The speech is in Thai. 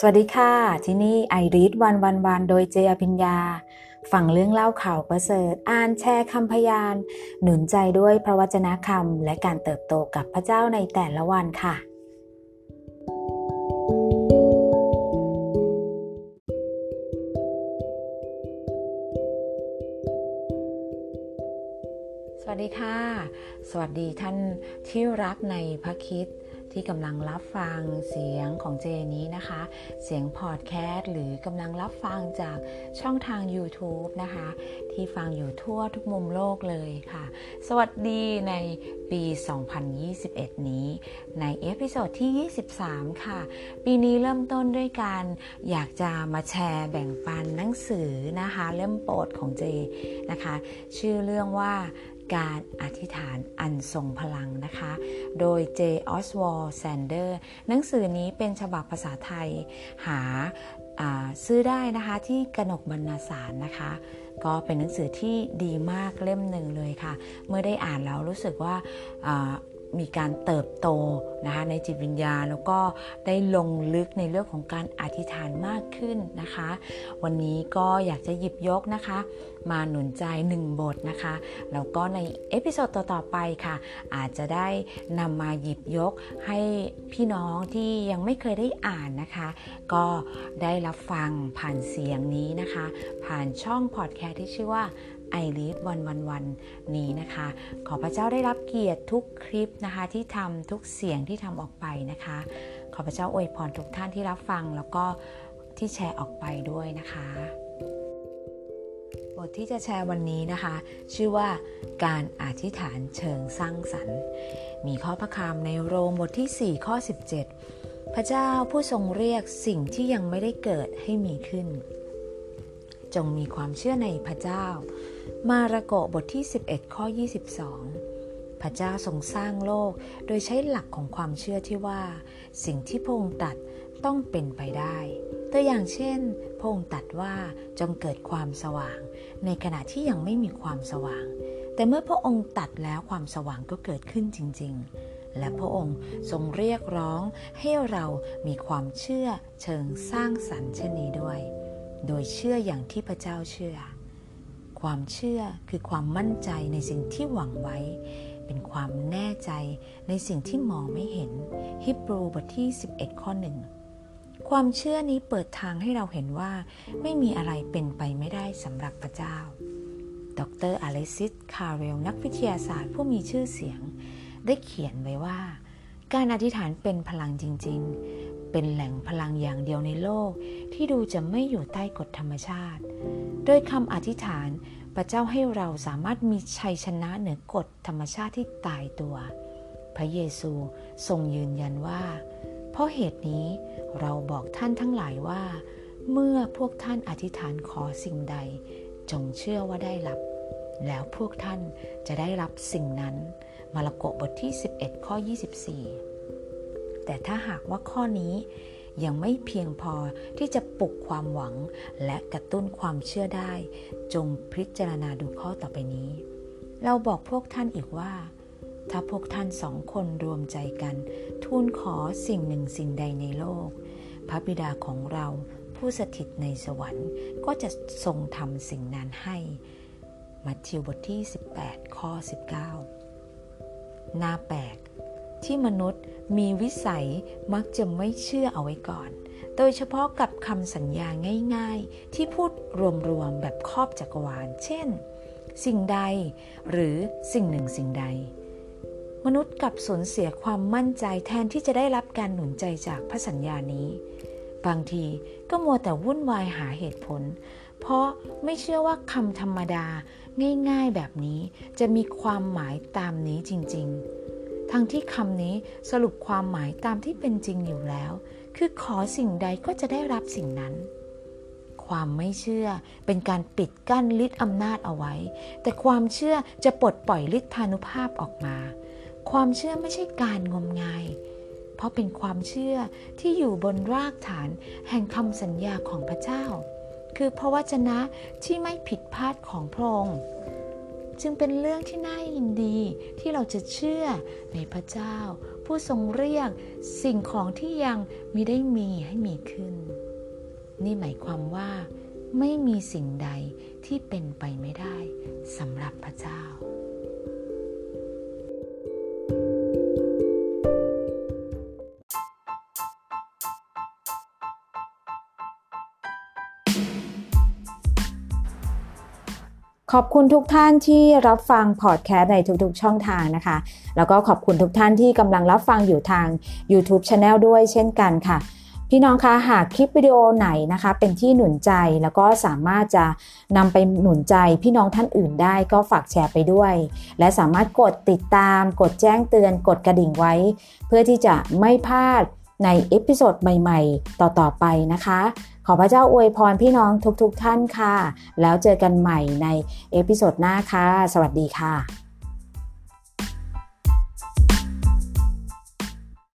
สวัสดีค่ะ ที่นี่ไอริสวันวันวันโดยเจอภิญญาฟังเรื่องเล่าข่าวประเสริฐ อ่านแชร์คำพยาน หนุนใจด้วยพระวจนะคำและการเติบโตกับพระเจ้าในแต่ละวันค่ะ สวัสดีค่ะ สวัสดีท่านที่รักในพระคริสต์ ที่กำลังรับฟังเสียงของเจนี้นะคะ เสียงพอดแคสต์หรือกำลังรับฟังจากช่องทาง YouTube นะคะ ที่ฟังอยู่ทั่วทุกมุมโลกเลยค่ะ สวัสดีในปี 2021 นี้ ใน episode ที่ 23 ค่ะ ปีนี้เริ่มต้นด้วยการอยากจะมาแชร์แบ่งปันหนังสือนะคะ เล่มโปรดของเจนะคะ ชื่อเรื่องว่า การอธิษฐานอันทรงพลังนะคะ โดยเจออสวอลแซนเดอร์หนังสือนี้เป็นฉบับภาษาไทยหาซื้อได้นะคะที่กนกบรรณาสารนะคะ ก็เป็นหนังสือที่ดีมากเล่มหนึ่งเลยค่ะ เมื่อได้อ่านแล้วรู้สึกว่า มีการเติบโตนะคะในจิตวิญญาณแล้วก็ได้ลงลึกในเรื่องของการอธิษฐานมากขึ้นนะคะ วันนี้ก็อยากจะหยิบยกนะคะ มาหนุนใจหนึ่งบทนะคะแล้วก็ใน episode ต่อๆไปค่ะ อาจจะได้นำมาหยิบยกให้พี่น้องที่ยังไม่เคยได้อ่านนะคะ ก็ได้รับฟังผ่านเสียงนี้นะคะ ผ่านช่องพอดแคสต์ที่ชื่อว่า ไอรีดวันวันวันนี้นะคะ ขอพระเจ้าได้รับเกียรติทุกคลิปนะคะที่ทำทุกเสียงที่ทำออกไปนะคะ ขอพระเจ้าอวยพรทุกท่านที่รับฟังแล้วก็ที่แชร์ออกไปด้วยนะคะบทที่จะแชร์วันนี้นะคะ ชื่อว่าการอธิษฐานเชิงสร้างสรรค์ มีข้อพระคำในโรมบทที่ 4 ข้อ 17 พระเจ้าผู้ทรงเรียกสิ่งที่ยังไม่ได้เกิดให้มีขึ้น จงมีความเชื่อในพระเจ้า มาระโกบทที่ 11 ข้อ 22 พระเจ้าทรงสร้างโลกโดยใช้หลักของความเชื่อที่ว่า สิ่งที่พระองค์ตัดต้องเป็นไปได้ ตัวอย่างเช่น พระองค์ตัดว่าจงเกิดความสว่าง ในขณะที่ยังไม่มีความสว่าง แต่เมื่อพระองค์ตัดแล้วความสว่างก็เกิดขึ้นจริง ๆ และพระองค์ทรงเรียกร้องให้เรามีความเชื่อเชิงสร้างสรรค์เช่นนี้ด้วย โดยเชื่ออย่างที่พระเจ้าเชื่อ ความเชื่อคือความมั่นใจในสิ่งที่หวังไว้ เป็นความแน่ใจในสิ่งที่มองไม่เห็นฮิบรูบทที่ 11 ข้อหนึ่งความเชื่อนี้เปิดทางให้เราเห็นว่า ไม่มีอะไรเป็นไปไม่ได้สำหรับพระเจ้า ดรอเลซิส คาเรล นักวิทยาศาสตร์ผู้มีชื่อเสียง ได้เขียนไว้ว่า การอธิษฐานเป็นพลังจริง ๆ เป็นแหล่งพลังอย่างเดียวในโลก ที่ดูจะไม่อยู่ใต้กฎธรรมชาติ โดยคำอธิษฐานพระเจ้าให้เราสามารถมีชัยชนะเหนือกฎธรรมชาติที่ตายตัว พระเยซูทรงยืนยันว่า เพราะเหตุนี้เราบอกท่านทั้งหลายว่า เมื่อพวกท่านอธิษฐานขอสิ่งใด จงเชื่อว่าได้รับ แล้วพวกท่านจะได้รับสิ่งนั้น มาระโกบทที่ 11 ข้อ 24 แต่ถ้าหากว่าข้อนี้ ยังไม่เพียงพอที่จะปลุกความหวัง และกระตุ้นความเชื่อได้ จงพิจารณาดูข้อต่อไปนี้ เราบอกพวกท่านอีกว่า ถ้าพวกท่านสองคนรวมใจกัน ทูลขอสิ่งหนึ่งสิ่งใดในโลก พระบิดาของเราผู้สถิตในสวรรค์ก็จะทรงทำสิ่งนั้นให้ มัทธิวบทที่ 18 ข้อ 19 หน้าแปลก ที่มนุษย์มีวิสัยมักจะไม่เชื่อเอาไว้ก่อน โดยเฉพาะกับคำสัญญาง่าย ๆ ที่พูดรวมๆแบบครอบจักรวาล เช่น สิ่งใด หรือสิ่งหนึ่งสิ่งใด มนุษย์กับสูญเสียความมั่นใจแทนที่จะได้รับการหนุนใจจากพระสัญญานี้ บางทีก็มัวแต่วุ่นวายหาเหตุผล เพราะไม่เชื่อว่าคำธรรมดาง่ายๆแบบนี้จะมีความหมายตามนี้จริง ๆ ทั้งที่คำนี้สรุปความหมายตามที่เป็นจริงอยู่แล้ว คือขอสิ่งใดก็จะได้รับสิ่งนั้น ความไม่เชื่อเป็นการปิดกั้นฤทธิ์อำนาจเอาไว้ แต่ความเชื่อจะปลดปล่อยฤทธานุภาพออกมา ความเชื่อไม่ใช่การงมงาย เพราะเป็นความเชื่อที่อยู่บนรากฐานแห่งคำสัญญาของพระเจ้า คือพระวจนะที่ไม่ผิดพลาดของพระองค์ จึงเป็นเรื่องที่น่ายินดีที่เราจะเชื่อในพระเจ้า ผู้ทรงเรียกสิ่งของที่ยังไม่ได้มีให้มีขึ้น นี่หมายความว่า ไม่มีสิ่งใดที่เป็นไปไม่ได้สำหรับพระเจ้า ขอบคุณทุกท่านที่รับฟังพอดแคสต์ในทุกๆช่องทางนะคะ แล้วก็ขอบคุณทุกท่านที่กำลังรับฟังอยู่ทาง YouTube Channel ด้วยเช่นกันค่ะ พี่น้องคะหากคลิปวิดีโอไหนนะคะ เป็นที่หนุนใจแล้วก็สามารถจะนำไปหนุนใจพี่น้องท่านอื่นได้ก็ฝากแชร์ไปด้วย และสามารถกดติดตาม กดแจ้งเตือน กดกระดิ่งไว้ เพื่อที่จะไม่พลาดใน episode ใหม่ ๆ ต่อๆไปนะคะ ขอพระเจ้าอวยพรพี่น้องทุกๆท่านค่ะ แล้วเจอกันใหม่ใน episode หน้าค่ะ สวัสดีค่ะ